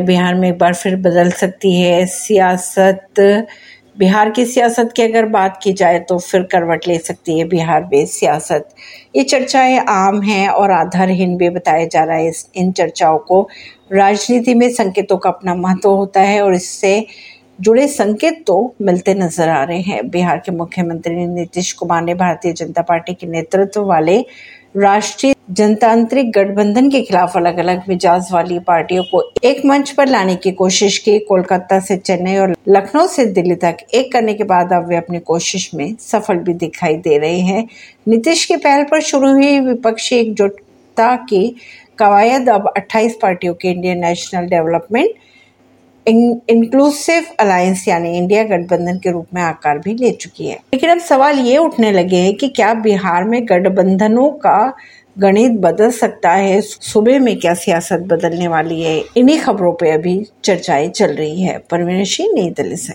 बिहार में एक बार फिर बदल सकती है सियासत। बिहार की सियासत की अगर बात की जाए तो फिर करवट ले सकती है बिहार में सियासत। ये चर्चाएँ आम हैं और आधारहीन भी बताया जा रहा है इस, इन चर्चाओं को। राजनीति में संकेतों का अपना महत्व होता है और इससे जुड़े संकेत तो मिलते नज़र आ रहे हैं। बिहार के मुख्यमंत्री नीतीश कुमार ने भारतीय जनता पार्टी के नेतृत्व वाले राष्ट्रीय जनतांत्रिक गठबंधन के खिलाफ अलग अलग मिजाज वाली पार्टियों को एक मंच पर लाने की कोशिश की। कोलकाता से चेन्नई और लखनऊ से दिल्ली तक एक करने के बाद अब वे अपनी कोशिश में सफल भी दिखाई दे रहे हैं। नीतीश की पहल पर शुरू हुई विपक्षी एकजुटता की कवायद अब 28 पार्टियों के Indian national development inclusive alliance यानी इंडिया गठबंधन के रूप में आकार भी ले चुकी है। लेकिन अब सवाल ये उठने लगे हैं कि क्या बिहार में गठबंधनों का गणित बदल सकता है? सुबह में क्या सियासत बदलने वाली है? इन्हीं खबरों पे अभी चर्चाएँ चल रही है। परवीन सिंह, नई दिल्ली से।